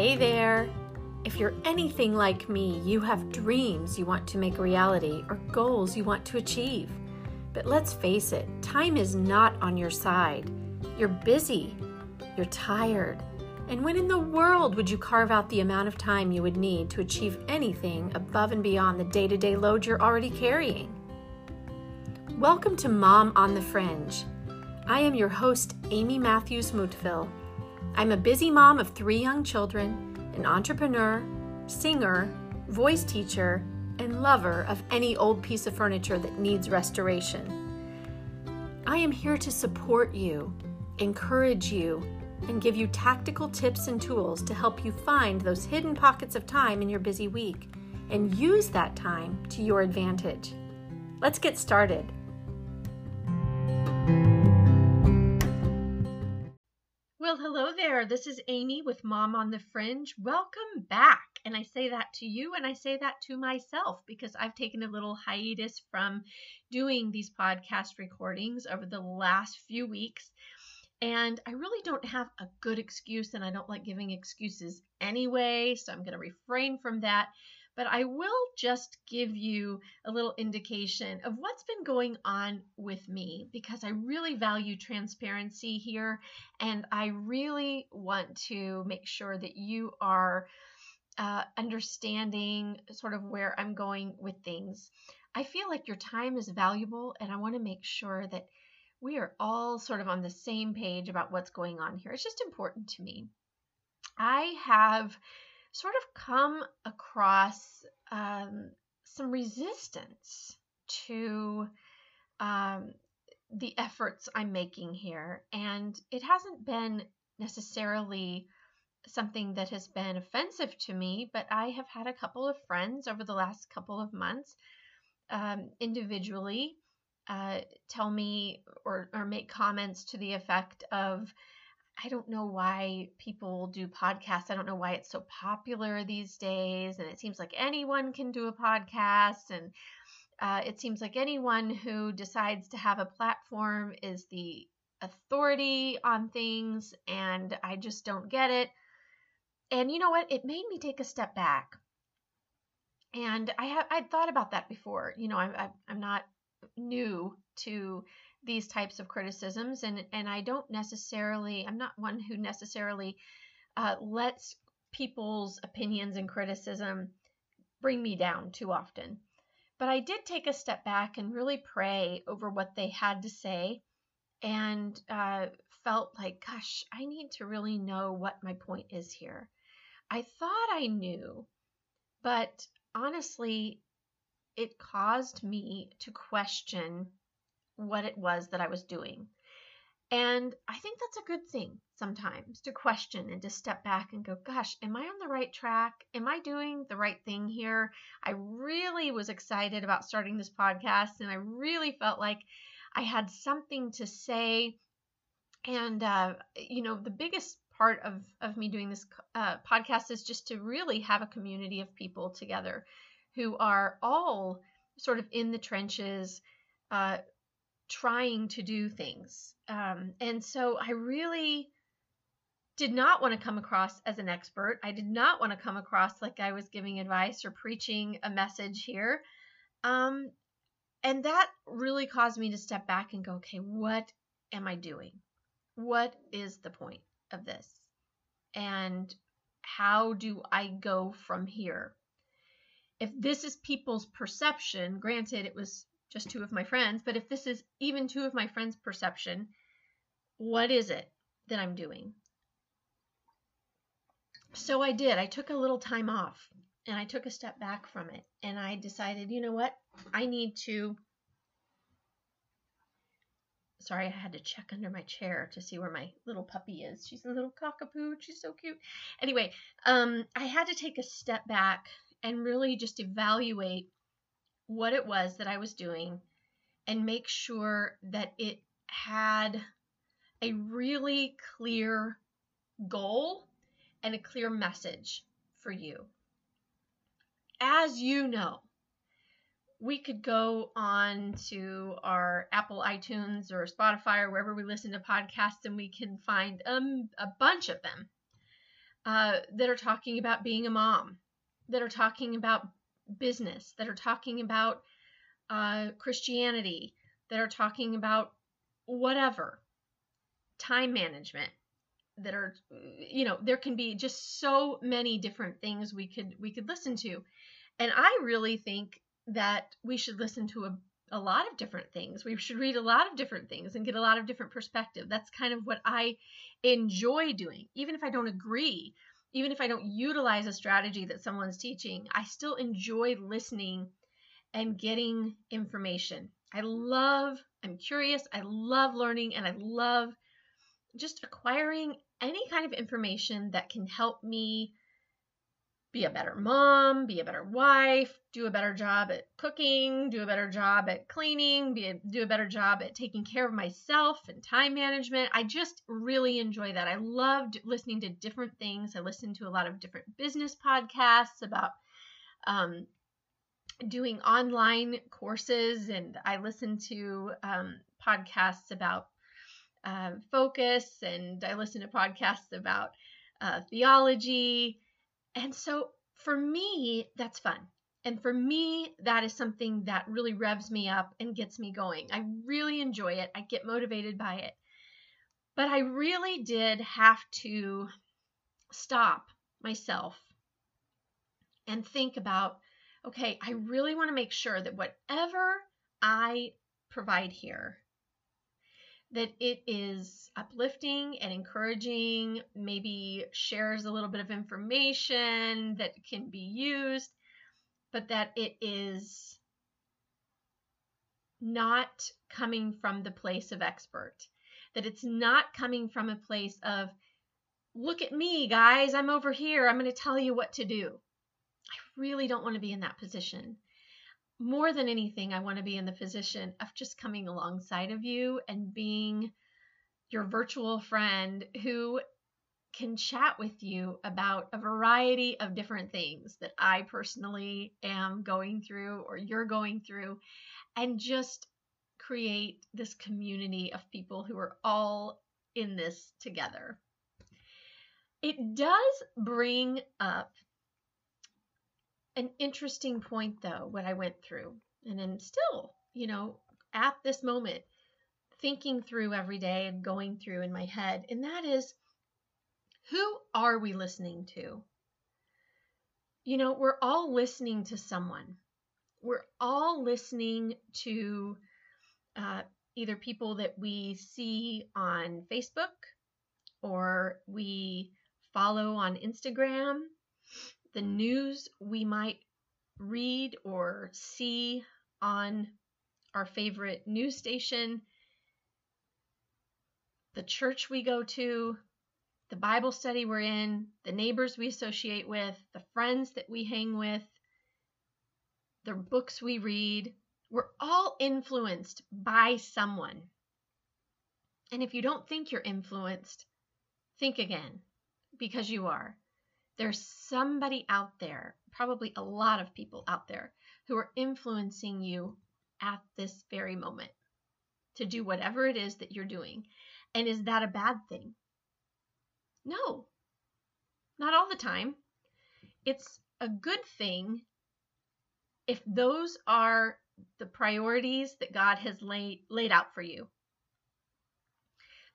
Hey there! If you're anything like me, you have dreams you want to make reality or goals you want to achieve. But let's face it, time is not on your side. You're busy, you're tired. And when in the world would you carve out the amount of time you would need to achieve anything above and beyond the day to day load you're already carrying? Welcome to Mom on the Fringe. I am your host, Amy Matthews Mutville. I'm a busy mom of three young children an entrepreneur, singer, voice teacher, and lover of any old piece of furniture that needs restoration. I am here to support you, encourage you, and give you tactical tips and tools to help you find those hidden pockets of time in your busy week and use that time to your advantage. Let's get started. There. This is Amy with Mom on the Fringe. Welcome back. And I say that to you and I say that to myself because I've taken a little hiatus from doing these podcast recordings over the last few weeks. And I really don't have a good excuse, and I don't like giving excuses anyway, so I'm going to refrain from that but I will just give you a little indication of what's been going on with me because I really value transparency here and I really want to make sure that you are uh, understanding sort of where I'm going with things. I feel like your time is valuable and I want to make sure that we are all sort of on the same page about what's going on here. It's just important to me. I have sort of come across um, some resistance to um, the efforts I'm making here. And it hasn't been necessarily something that has been offensive to me, but I have had a couple of friends over the last couple of months um, individually uh, tell me or, or make comments to the effect of, I don't know why people do podcasts. I don't know why it's so popular these days. And it seems like anyone can do a podcast. And uh, it seems like anyone who decides to have a platform is the authority on things. And I just don't get it. And you know what? It made me take a step back. And I have I'd thought about that before. You know, I, I, I'm not new to these types of criticisms and and I don't necessarily I'm not one who necessarily uh, lets people's opinions and criticism bring me down too often. But I did take a step back and really pray over what they had to say and uh, felt like, gosh, I need to really know what my point is here. I thought I knew, but honestly, it caused me to question what it was that I was doing. And I think that's a good thing sometimes to question and to step back and go, gosh, am I on the right track? Am I doing the right thing here? I really was excited about starting this podcast and I really felt like I had something to say. And, uh, you know, the biggest part of, of me doing this uh, podcast is just to really have a community of people together who are all sort of in the trenches, uh, trying to do things. Um, and so I really did not want to come across as an expert. I did not want to come across like I was giving advice or preaching a message here. Um, and that really caused me to step back and go, okay, what am I doing? What is the point of this? And how do I go from here? If this is people's perception, granted, it was just two of my friends, but if this is even two of my friends' perception, what is it that I'm doing? So I did. I took a little time off and I took a step back from it and I decided, you know what? I need to. Sorry, I had to check under my chair to see where my little puppy is. She's a little cockapoo. She's so cute. Anyway, um, I had to take a step back and really just evaluate what it was that I was doing and make sure that it had a really clear goal and a clear message for you. As you know, we could go on to our Apple iTunes or Spotify or wherever we listen to podcasts and we can find um, a bunch of them. uh, that are talking about being a mom, that are talking about business, that are talking about uh, Christianity, that are talking about whatever, time management, that are you know there can be just so many different things we could we could listen to. And i really think that we should listen to a, a lot of different things. We should read a lot of different things and get a lot of different perspective. That's kind of what i enjoy doing even if i don't agree even if i don't utilize a strategy that someone's teaching i still enjoy listening and getting information. I love i'm curious i love learning and i love just acquiring any kind of information that can help me be a better mom, be a better wife, do a better job at cooking, do a better job at cleaning, be a, do a better job at taking care of myself and time management. I just really enjoy that. I loved listening to different things. I listened to a lot of different business podcasts about um, doing online courses, and I listened to um, podcasts about uh, focus and I listened to podcasts about uh, theology. And so for me, that's fun. And for me, that is something that really revs me up and gets me going. I really enjoy it. I get motivated by it. But I really did have to stop myself and think about okay, I really want to make sure that whatever I provide here that it is uplifting and encouraging, maybe shares a little bit of information that can be used, but that it is not coming from the place of expert, that it's not coming from a place of, look at me, guys, I'm over here, I'm going to tell you what to do. I really don't want to be in that position more than anything, I want to be in the position of just coming alongside of you and being your virtual friend who can chat with you about a variety of different things that I personally am going through or you're going through, and just create this community of people who are all in this together. It does bring up an interesting point, though, what I went through. And I'm still, you know, at this moment, thinking through every day and going through in my head. And that is who are we listening to? You know, we're all listening to someone. We're all listening to uh, either people that we see on Facebook or we follow on Instagram the news we might read or see on our favorite news station, the church we go to, the Bible study we're in, the neighbors we associate with, the friends that we hang with, the books we read. We're all influenced by someone. And if you don't think you're influenced, think again because you are. There's somebody out there, probably a lot of people out there, who are influencing you at this very moment to do whatever it is that you're doing. And is that a bad thing? No, not all the time. It's a good thing if those are the priorities that God has laid, laid out for you.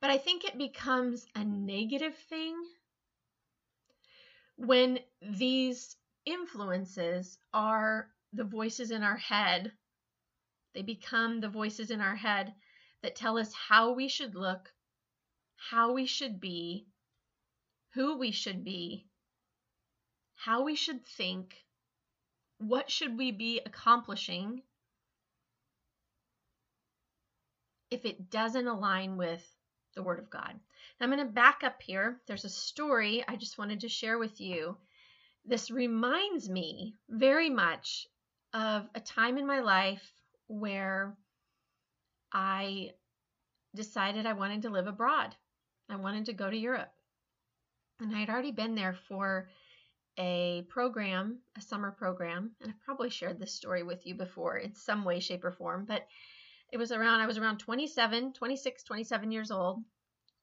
But I think it becomes a negative thing when these influences are the voices in our head, they become the voices in our head that tell us how we should look, how we should be, who we should be, how we should think, what should we be accomplishing. If it doesn't align with the Word of God. Now I'm going to back up here. There's a story I just wanted to share with you. This reminds me very much of a time in my life where I decided I wanted to live abroad. I wanted to go to Europe. And I had already been there for a program, a summer program, and I've probably shared this story with you before in some way, shape, or form, but it was around, I was around 27, 26, 27 years old.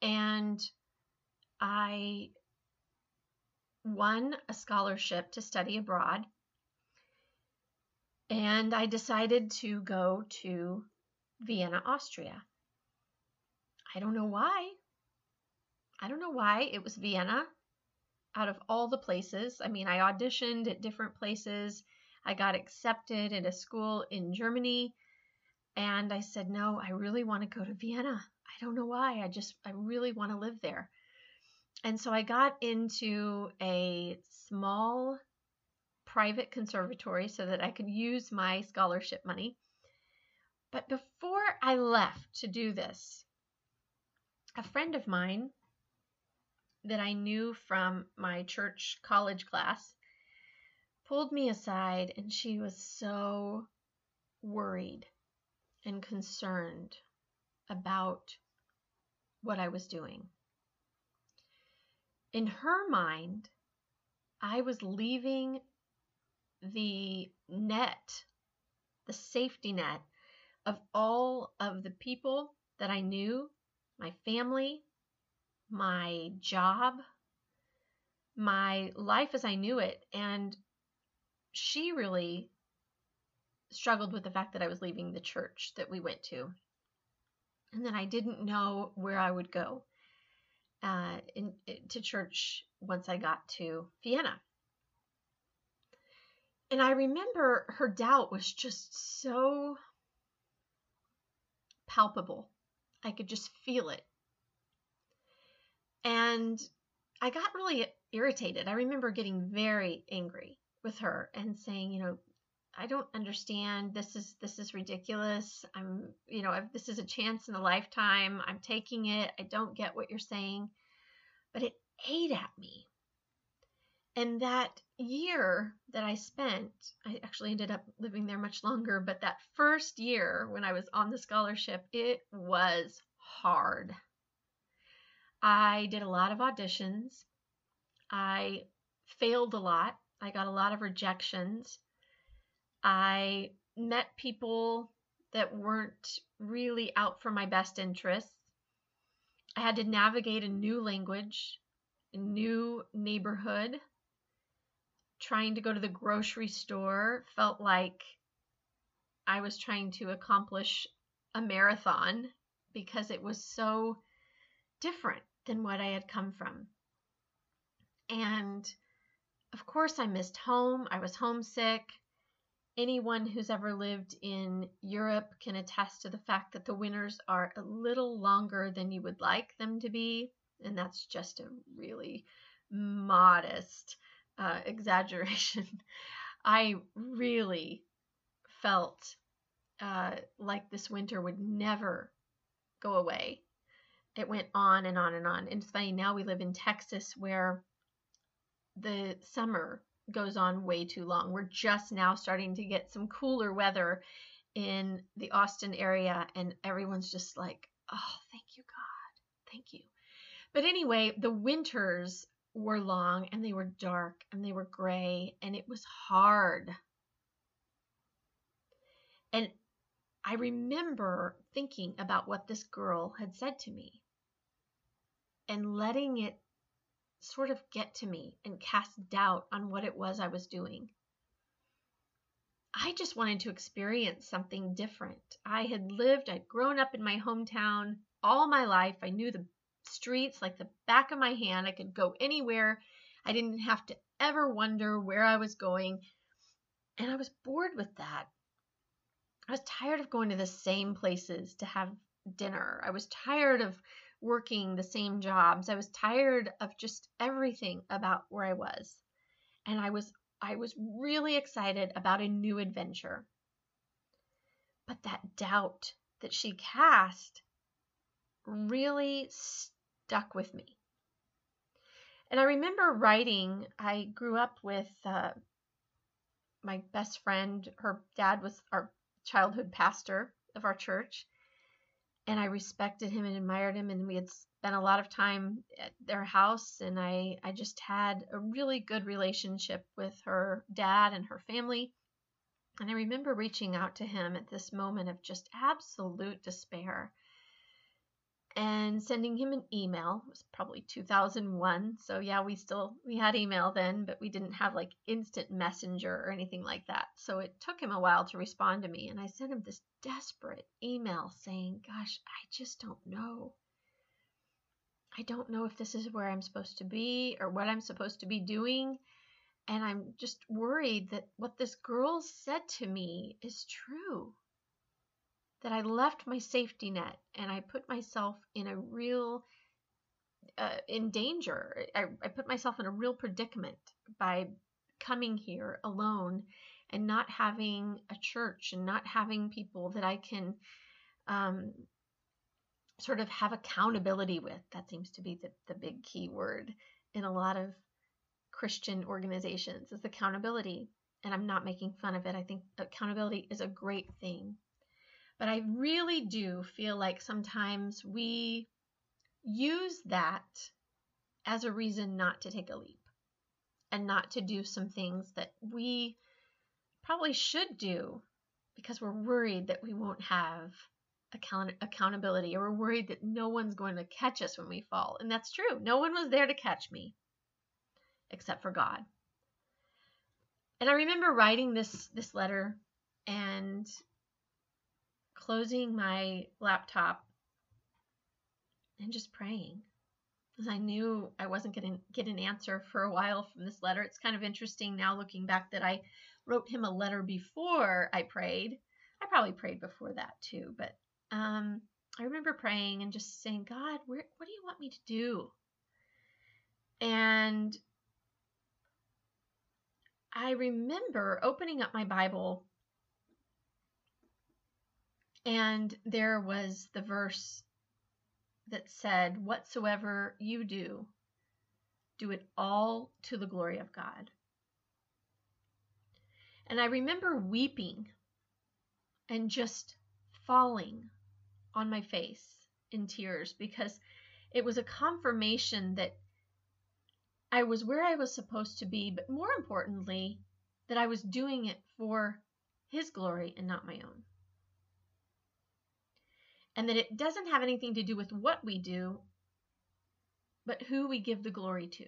And I won a scholarship to study abroad. And I decided to go to Vienna, Austria. I don't know why. I don't know why it was Vienna out of all the places. I mean, I auditioned at different places. I got accepted at a school in Germany. And I said, no, I really want to go to Vienna. I don't know why. I just, I really want to live there. And so I got into a small private conservatory so that I could use my scholarship money. But before I left to do this, a friend of mine that I knew from my church college class pulled me aside and she was so worried and concerned about what I was doing. In her mind, I was leaving the net, the safety net of all of the people that I knew, my family, my job, my life as I knew it. And she really struggled with the fact that I was leaving the church that we went to and then I didn't know where I would go uh, in, to church once I got to Vienna. And I remember her doubt was just so palpable. I could just feel it. And I got really irritated. I remember getting very angry with her and saying, you know, I don't understand. This is this is ridiculous. I'm, you know, I've, this is a chance in a lifetime. I'm taking it. I don't get what you're saying. But it ate at me. And that year that I spent, I actually ended up living there much longer, but that first year when I was on the scholarship, it was hard. I did a lot of auditions. I failed a lot. I got a lot of rejections. I met people that weren't really out for my best interests. I had to navigate a new language, a new neighborhood. Trying to go to the grocery store felt like I was trying to accomplish a marathon because it was so different than what I had come from. And of course, I missed home. I was homesick. Anyone who's ever lived in Europe can attest to the fact that the winters are a little longer than you would like them to be. And that's just a really modest uh, exaggeration. I really felt uh, like this winter would never go away it went on and on and on. And it's funny, now we live in Texas where the summer goes on way too long. We're just now starting to get some cooler weather in the Austin area, and everyone's just like, oh, thank you, God. Thank you. But anyway, the winters were long and they were dark and they were gray and it was hard. And I remember thinking about what this girl had said to me and letting it sort of get to me and cast doubt on what it was I was doing. I just wanted to experience something different. I had lived, I'd grown up in my hometown all my life. I knew the streets like the back of my hand. I could go anywhere. I didn't have to ever wonder where I was going. And I was bored with that. I was tired of going to the same places to have dinner. I was tired of working the same jobs. I was tired of just everything about where I was. And I was I was really excited about a new adventure. But that doubt that she cast really stuck with me. And I remember writing, I grew up with uh, my best friend. Her dad was our childhood pastor of our church and I respected him and admired him and we had spent a lot of time at their house and I I just had a really good relationship with her dad and her family. And I remember reaching out to him at this moment of just absolute despair and sending him an email. It was probably 2001. So yeah, we still we had email then, but we didn't have like instant messenger or anything like that. So it took him a while to respond to me and I sent him this desperate email saying, "Gosh, I just don't know. I don't know if this is where I'm supposed to be or what I'm supposed to be doing." And I'm just worried that what this girl said to me is true that I left my safety net and I put myself in a real uh, in danger. I, I put myself in a real predicament by coming here alone and not having a church and not having people that I can um, sort of have accountability with. That seems to be the, the big key word in a lot of Christian organizations is accountability. And I'm not making fun of it. I think accountability is a great thing. But I really do feel like sometimes we use that as a reason not to take a leap and not to do some things that we probably should do because we're worried that we won't have account- accountability or we're worried that no one's going to catch us when we fall. And that's true. No one was there to catch me except for God. And I remember writing this this letter and closing my laptop and just praying because I knew I wasn't going to get an answer for a while from this letter. It's kind of interesting now looking back that I wrote him a letter before I prayed. I probably prayed before that too, but um, I remember praying and just saying, God, where, what do you want me to do? And I remember opening up my Bible and there was the verse that said, Whatsoever you do, do it all to the glory of God. And I remember weeping and just falling on my face in tears because it was a confirmation that I was where I was supposed to be, but more importantly, that I was doing it for His glory and not my own and that it doesn't have anything to do with what we do, but who we give the glory to.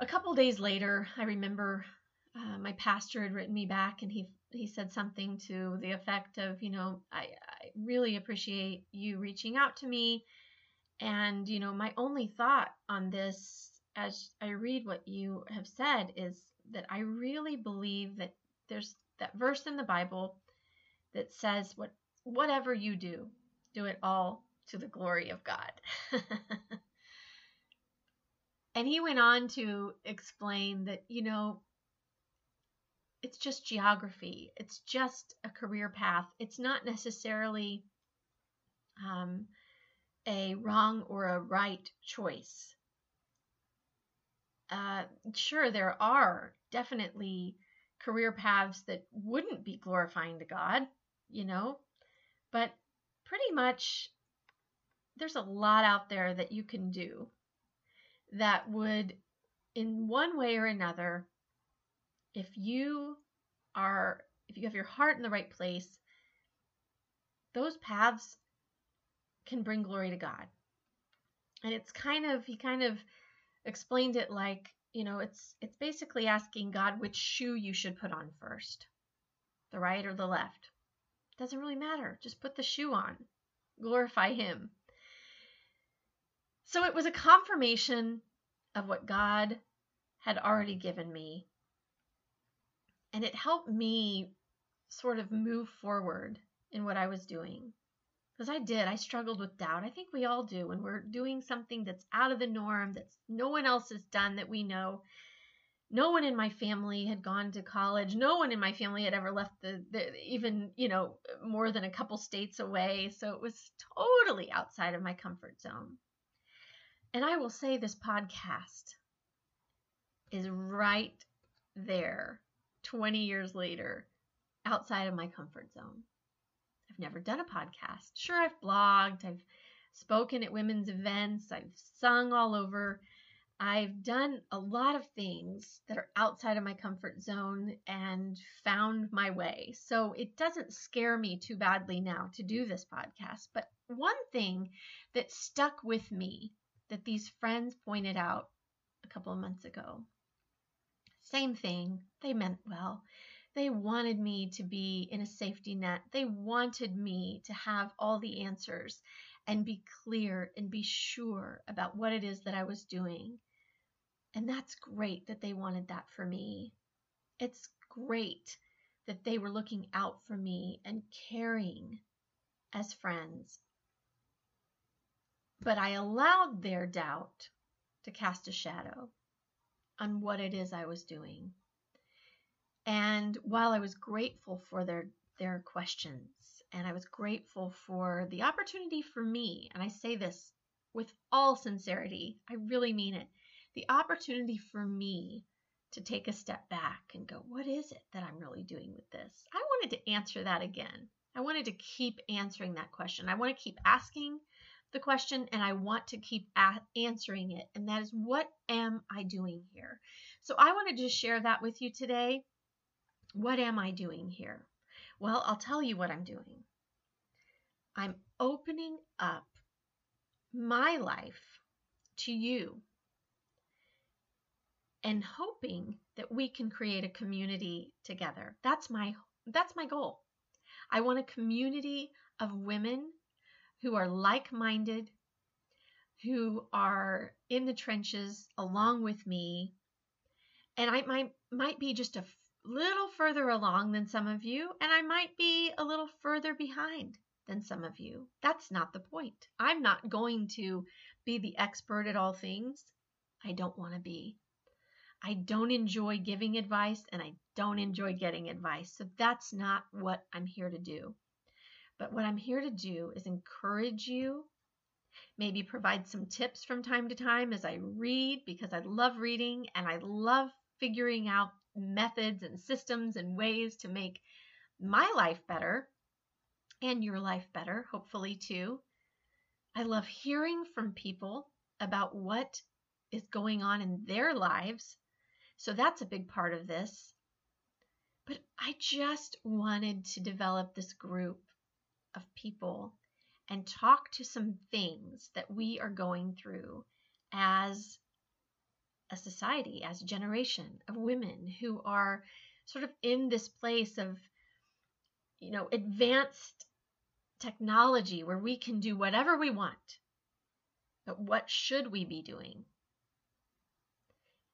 A couple days later, I remember uh, my pastor had written me back and he he said something to the effect of, you know, I, I really appreciate you reaching out to me. And, you know, my only thought on this as I read what you have said is that I really believe that there's that verse in the Bible that says what whatever you do, do it all to the glory of God. and he went on to explain that, you know, it's just geography. It's just a career path. It's not necessarily um, a wrong or a right choice. Uh, sure, there are definitely career paths that wouldn't be glorifying to God you know? But pretty much there's a lot out there that you can do that would, in one way or another, if you are, if you have your heart in the right place, those paths can bring glory to God. And it's kind of, he kind of explained it like, you know, it's it's basically asking God which shoe you should put on first, the right or the left. Doesn't really matter. Just put the shoe on. Glorify Him. So it was a confirmation of what God had already given me. And it helped me sort of move forward in what I was doing. Because I did. I struggled with doubt. I think we all do when we're doing something that's out of the norm, that no one else has done that we know no one in my family had gone to college. No one in my family had ever left the, the, even you know more than a couple states away. So it was totally outside of my comfort zone. And i will say this podcast is right there 20 years later outside of my comfort zone. I've never done a podcast. Sure i've blogged. I've spoken at women's events. I've sung all over I've done a lot of things that are outside of my comfort zone and found my way. So it doesn't scare me too badly now to do this podcast. But one thing that stuck with me that these friends pointed out a couple of months ago same thing, they meant well. They wanted me to be in a safety net. They wanted me to have all the answers and be clear and be sure about what it is that I was doing. And that's great that they wanted that for me. It's great that they were looking out for me and caring as friends. But I allowed their doubt to cast a shadow on what it is I was doing. And while I was grateful for their their questions and I was grateful for the opportunity for me, and I say this with all sincerity, I really mean it. The opportunity for me to take a step back and go, what is it that I'm really doing with this? I wanted to answer that again. I wanted to keep answering that question. I want to keep asking the question and I want to keep answering it. And that is, what am I doing here? So I wanted to share that with you today. What am I doing here? Well, I'll tell you what I'm doing. I'm opening up my life to you and hoping that we can create a community together. That's my that's my goal. I want a community of women who are like-minded, who are in the trenches along with me. And I might might be just a little further along than some of you, and I might be a little further behind than some of you. That's not the point. I'm not going to be the expert at all things. I don't want to be. I don't enjoy giving advice and I don't enjoy getting advice. So that's not what I'm here to do. But what I'm here to do is encourage you, maybe provide some tips from time to time as I read because I love reading and I love figuring out methods and systems and ways to make my life better and your life better, hopefully, too. I love hearing from people about what is going on in their lives. So that's a big part of this. But I just wanted to develop this group of people and talk to some things that we are going through as a society, as a generation of women who are sort of in this place of, you know, advanced technology where we can do whatever we want. But what should we be doing?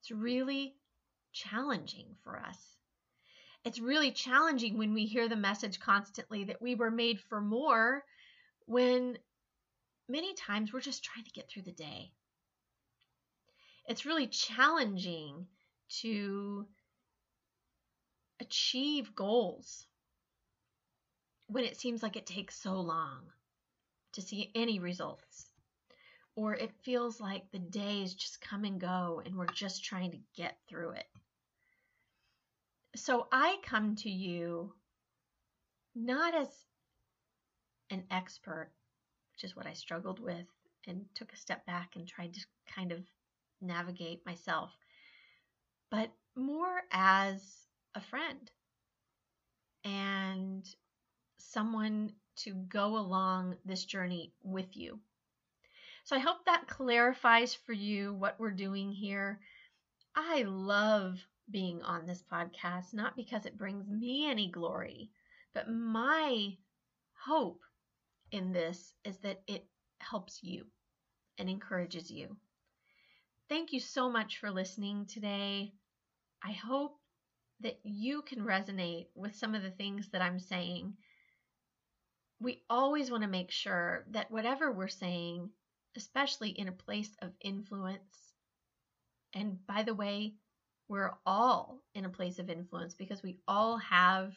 It's really challenging for us. It's really challenging when we hear the message constantly that we were made for more when many times we're just trying to get through the day. It's really challenging to achieve goals when it seems like it takes so long to see any results. Or it feels like the days just come and go and we're just trying to get through it. So I come to you not as an expert, which is what I struggled with and took a step back and tried to kind of navigate myself, but more as a friend and someone to go along this journey with you. So I hope that clarifies for you what we're doing here. I love being on this podcast, not because it brings me any glory, but my hope in this is that it helps you and encourages you. Thank you so much for listening today. I hope that you can resonate with some of the things that I'm saying we always want to make sure that whatever we're saying, especially in a place of influence, and by the way, we're all in a place of influence because we all have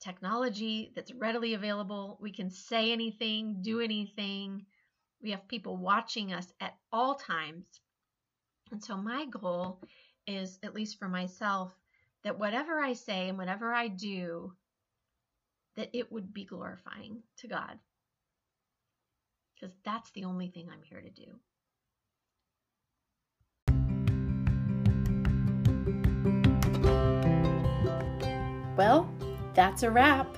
technology that's readily available. We can say anything, do anything. We have people watching us at all times. And so, my goal is, at least for myself, that whatever I say and whatever I do that it would be glorifying to God. Because that's the only thing I'm here to do. Well, that's a wrap.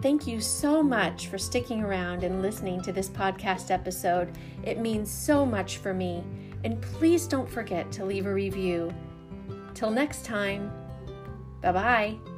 Thank you so much for sticking around and listening to this podcast episode. It means so much for me. And please don't forget to leave a review. Till next time, bye bye.